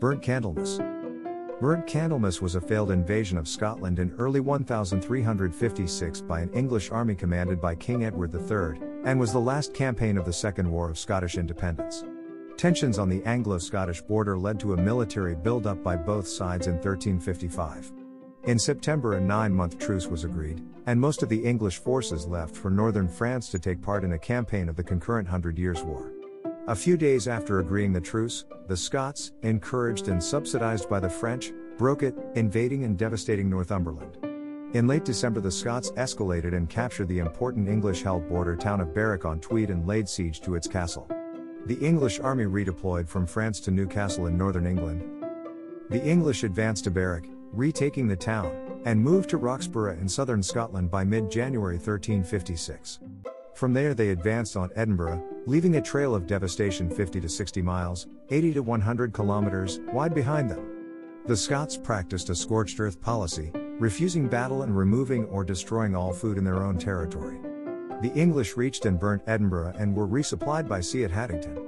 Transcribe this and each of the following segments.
Burnt Candlemas. Burnt Candlemas was a failed invasion of Scotland in early 1356 by an English army commanded by King Edward III, and was the last campaign of the Second War of Scottish Independence. Tensions on the Anglo Scottish border led to a military build up by both sides in 1355. In September, a nine month truce was agreed, and most of the English forces left for northern France to take part in a campaign of the concurrent Hundred Years' War. A few days after agreeing the truce, the Scots, encouraged and subsidized by the French, broke it, invading and devastating Northumberland. In late December, the Scots escaladed and captured the important English held border town of Berwick on Tweed and laid siege to its castle. The English army redeployed from France to Newcastle in northern England. The English advanced to Berwick, retaking the town, and moved to Roxburgh in southern Scotland by mid January 1356. From there, they advanced on Edinburgh, leaving a trail of devastation 50 to 60 miles, 80 to 100 kilometers, wide behind them. The Scots practiced a scorched earth policy, refusing battle and removing or destroying all food in their own territory. The English reached and burnt Edinburgh and were resupplied by sea at Haddington.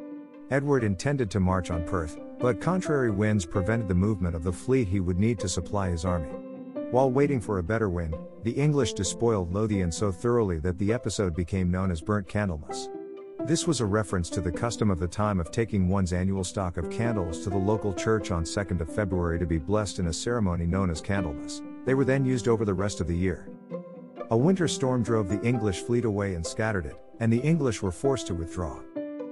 Edward intended to march on Perth, but contrary winds prevented the movement of the fleet he would need to supply his army. While waiting for a better wind, the English despoiled Lothian so thoroughly that the episode became known as Burnt Candlemas. This was a reference to the custom of the time of taking one's annual stock of candles to the local church on 2nd of February to be blessed in a ceremony known as Candlemas. They were then used over the rest of the year. A winter storm drove the English fleet away and scattered it, and the English were forced to withdraw.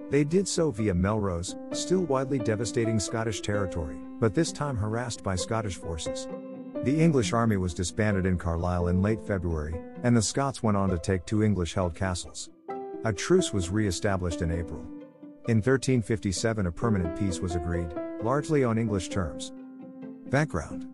They did so via Melrose, still widely devastating Scottish territory, but this time harassed by Scottish forces. The English army was disbanded in Carlisle in late February, and the Scots went on to take two English held castles. A truce was re established in April. In 1357, a permanent peace was agreed, largely on English terms. Background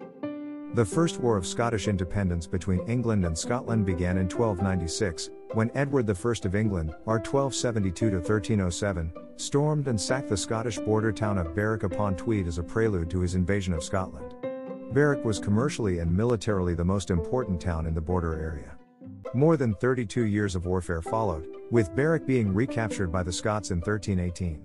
The First War of Scottish Independence between England and Scotland began in 1296, when Edward I of England, R 1272 1307, stormed and sacked the Scottish border town of Berwick upon Tweed as a prelude to his invasion of Scotland. Berwick was commercially and militarily the most important town in the border area. More than 32 years of warfare followed, with Berwick being recaptured by the Scots in 1318.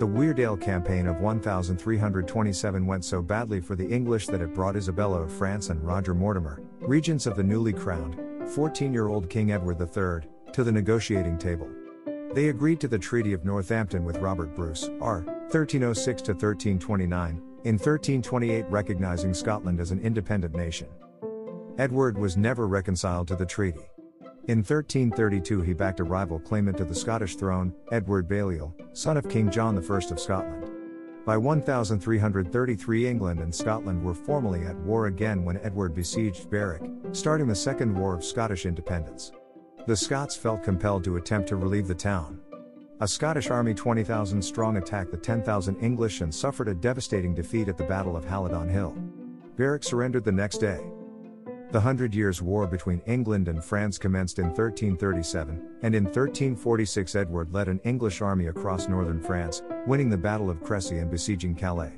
The Weardale campaign of 1327 went so badly for the English that it brought Isabella of France and Roger Mortimer, regents of the newly crowned, 14 year old King Edward III, to the negotiating table. They agreed to the Treaty of Northampton with Robert Bruce, R. 1306 1329, in 1328 recognizing Scotland as an independent nation. Edward was never reconciled to the treaty. In 1332 he backed a rival claimant to the Scottish throne, Edward Balliol, son of King John I of Scotland. By 1333 England and Scotland were formally at war again when Edward besieged Berwick, starting the Second War of Scottish Independence. The Scots felt compelled to attempt to relieve the town. A Scottish army 20,000 strong attacked the 10,000 English and suffered a devastating defeat at the Battle of Halidon Hill. Berwick surrendered the next day. The Hundred Years' War between England and France commenced in 1337, and in 1346 Edward led an English army across northern France, winning the Battle of Crecy and besieging Calais.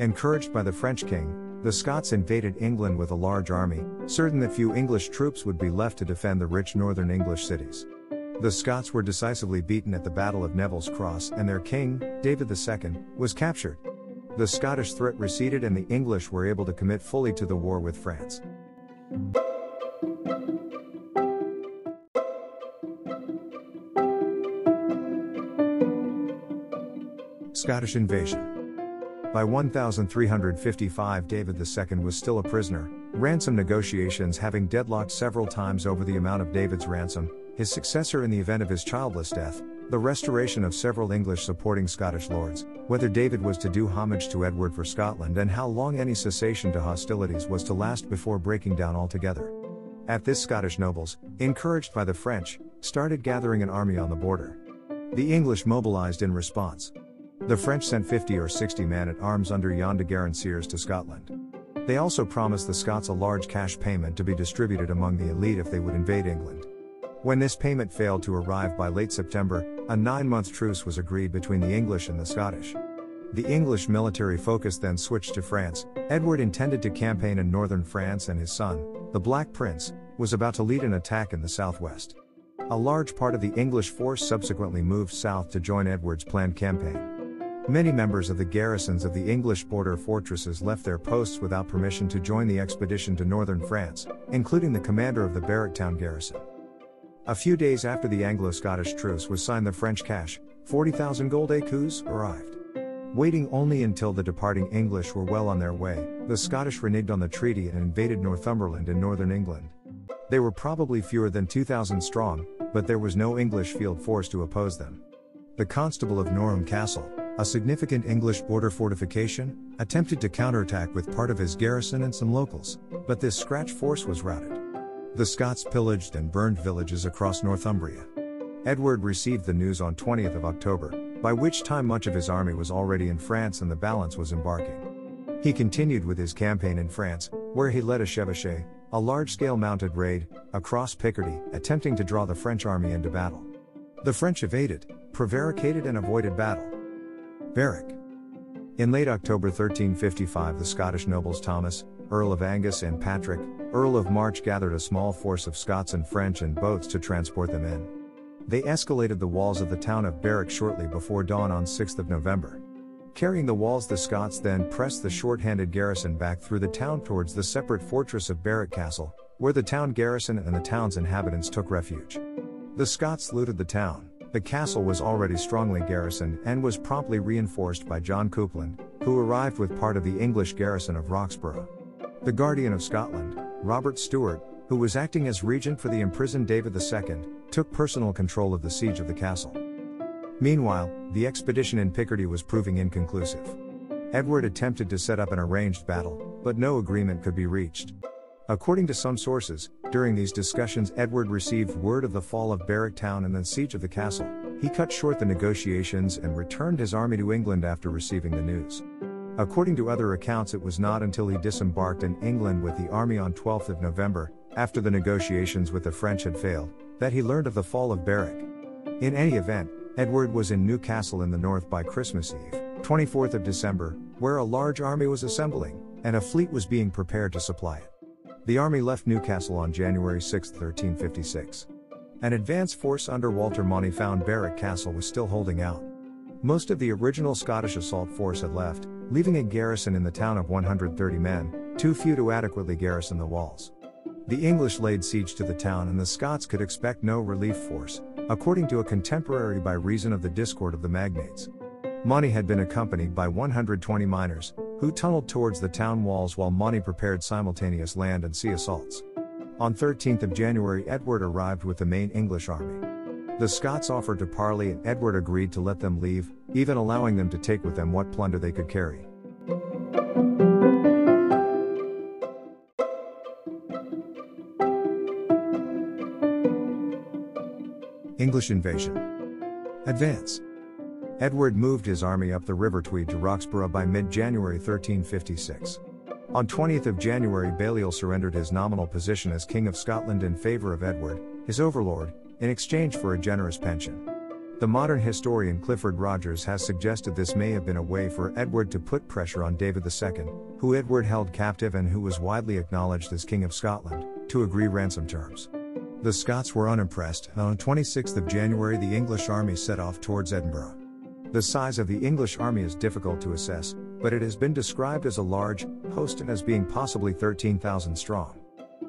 Encouraged by the French king, the Scots invaded England with a large army, certain that few English troops would be left to defend the rich northern English cities. The Scots were decisively beaten at the Battle of Neville's Cross and their king, David II, was captured. The Scottish threat receded and the English were able to commit fully to the war with France. Scottish invasion. By 1355, David II was still a prisoner, ransom negotiations having deadlocked several times over the amount of David's ransom, his successor in the event of his childless death, the restoration of several English supporting Scottish lords, whether David was to do homage to Edward for Scotland, and how long any cessation to hostilities was to last before breaking down altogether. At this, Scottish nobles, encouraged by the French, started gathering an army on the border. The English mobilized in response. The French sent 50 or 60 men at arms under Jean de Garancières to Scotland. They also promised the Scots a large cash payment to be distributed among the elite if they would invade England. When this payment failed to arrive by late September, a nine month truce was agreed between the English and the Scottish. The English military focus then switched to France. Edward intended to campaign in northern France, and his son, the Black Prince, was about to lead an attack in the southwest. A large part of the English force subsequently moved south to join Edward's planned campaign. Many members of the garrisons of the English border fortresses left their posts without permission to join the expedition to northern France, including the commander of the Berwick town garrison. A few days after the Anglo Scottish truce was signed, the French cash, 40,000 gold écus, arrived. Waiting only until the departing English were well on their way, the Scottish reneged on the treaty and invaded Northumberland in northern England. They were probably fewer than 2,000 strong, but there was no English field force to oppose them. The Constable of Norham Castle, a significant English border fortification, attempted to counterattack with part of his garrison and some locals, but this scratch force was routed. The Scots pillaged and burned villages across Northumbria. Edward received the news on 20th of October, by which time much of his army was already in France and the balance was embarking. He continued with his campaign in France, where he led a chevauchée, a large-scale mounted raid, across Picardy, attempting to draw the French army into battle. The French evaded, prevaricated and avoided battle. Berwick. In late October 1355 the Scottish nobles Thomas, Earl of Angus and Patrick, Earl of March gathered a small force of Scots and French in boats to transport them in. They escaladed the walls of the town of Berwick shortly before dawn on 6 November. Carrying the walls, the Scots then pressed the short-handed garrison back through the town towards the separate fortress of Berwick Castle, where the town garrison and the town's inhabitants took refuge. The Scots looted the town. The castle was already strongly garrisoned and was promptly reinforced by John Coupland, who arrived with part of the English garrison of Roxburgh. The Guardian of Scotland, Robert Stewart, who was acting as regent for the imprisoned David II, took personal control of the siege of the castle. Meanwhile, the expedition in Picardy was proving inconclusive. Edward attempted to set up an arranged battle, but no agreement could be reached. According to some sources, during these discussions, Edward received word of the fall of Berwick town and the siege of the castle. He cut short the negotiations and returned his army to England after receiving the news. According to other accounts, it was not until he disembarked in England with the army on 12th of November, after the negotiations with the French had failed, that he learned of the fall of Berwick. In any event, Edward was in Newcastle in the north by Christmas Eve, 24th of December, where a large army was assembling, and a fleet was being prepared to supply it. The army left Newcastle on January 6, 1356. An advance force under Walter Manny found Berwick Castle was still holding out. Most of the original Scottish assault force had left, leaving a garrison in the town of 130 men, too few to adequately garrison the walls. The English laid siege to the town and the Scots could expect no relief force, according to a contemporary by reason of the discord of the magnates. Manny had been accompanied by 120 miners, who tunneled towards the town walls while Manny prepared simultaneous land and sea assaults. On 13th of January Edward arrived with the main English army. The Scots offered to parley and Edward agreed to let them leave, even allowing them to take with them what plunder they could carry. English invasion. Advance. Edward moved his army up the River Tweed to Roxburgh by mid-January 1356. On 20th of January Balliol surrendered his nominal position as King of Scotland in favour of Edward, his overlord, in exchange for a generous pension. The modern historian Clifford Rogers has suggested this may have been a way for Edward to put pressure on David II, who Edward held captive and who was widely acknowledged as King of Scotland, to agree ransom terms. The Scots were unimpressed, and on 26 January the English army set off towards Edinburgh. The size of the English army is difficult to assess, but it has been described as a large host and as being possibly 13,000 strong.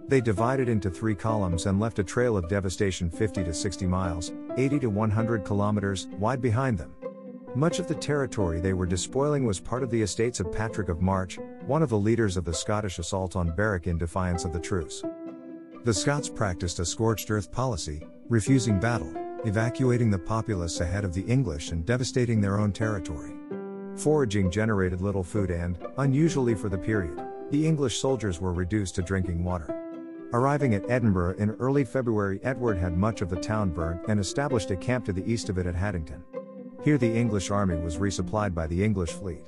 They divided into three columns and left a trail of devastation 50 to 60 miles, 80 to 100 kilometers, wide behind them. Much of the territory they were despoiling was part of the estates of Patrick of March, one of the leaders of the Scottish assault on Berwick in defiance of the truce. The Scots practiced a scorched earth policy, refusing battle, evacuating the populace ahead of the English and devastating their own territory. Foraging generated little food and, unusually for the period, the English soldiers were reduced to drinking water. Arriving at Edinburgh in early February, Edward had much of the town burnt and established a camp to the east of it at Haddington. Here the English army was resupplied by the English fleet.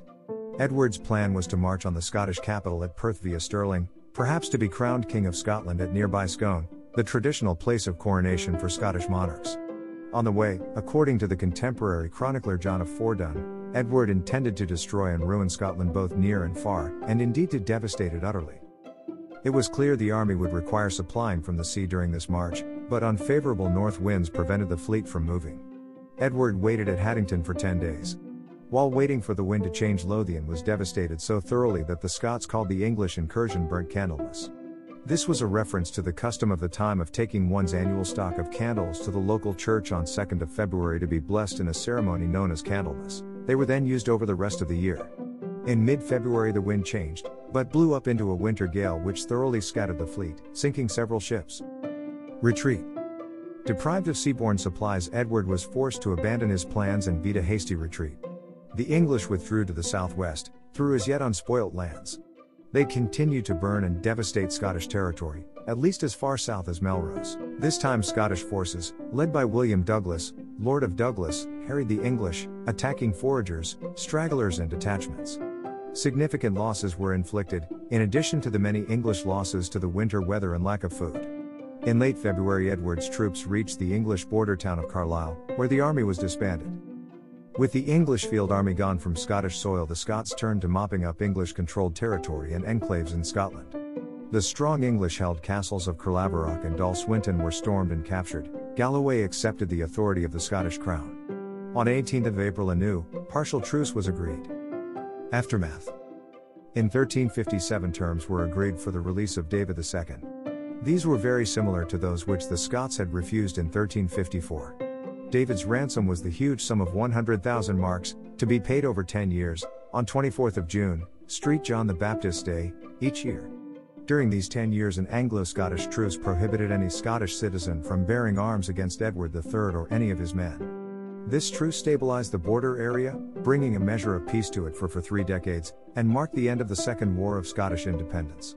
Edward's plan was to march on the Scottish capital at Perth via Stirling, perhaps to be crowned King of Scotland at nearby Scone, the traditional place of coronation for Scottish monarchs. On the way, according to the contemporary chronicler John of Fordun, Edward intended to destroy and ruin Scotland both near and far, and indeed to devastate it utterly. It was clear the army would require supplying from the sea during this march, but unfavorable north winds prevented the fleet from moving. Edward waited at Haddington for 10 days. while waiting for the wind to change Lothian was devastated so thoroughly that the Scots called the English incursion burnt Candlemas. This was a reference to the custom of the time of taking one's annual stock of candles to the local church on 2nd of February to be blessed in a ceremony known as Candlemas. They were then used over the rest of the year. In mid February, the wind changed, but blew up into a winter gale which thoroughly scattered the fleet, sinking several ships. Retreat. Deprived of seaborne supplies, Edward was forced to abandon his plans and beat a hasty retreat. The English withdrew to the southwest, through as yet unspoilt lands. They continued to burn and devastate Scottish territory, at least as far south as Melrose. This time, Scottish forces, led by William Douglas, Lord of Douglas, harried the English, attacking foragers, stragglers, and detachments. Significant losses were inflicted, in addition to the many English losses to the winter weather and lack of food. In late February, Edward's troops reached the English border town of Carlisle, where the army was disbanded. With the English field army gone from Scottish soil, the Scots turned to mopping up English controlled territory and enclaves in Scotland. The strong English held castles of Caerlaverock and Dalswinton were stormed and captured. Galloway accepted the authority of the Scottish crown. On 18th of April a new, partial truce was agreed. Aftermath In 1357 terms were agreed for the release of David II. These were very similar to those which the Scots had refused in 1354. David's ransom was the huge sum of 100,000 marks, to be paid over 10 years, on 24th of June, Street John the Baptist Day, each year. During these 10 years an Anglo-Scottish truce prohibited any Scottish citizen from bearing arms against Edward III or any of his men. This truce stabilized the border area, bringing a measure of peace to it for, for three decades, and marked the end of the Second War of Scottish Independence.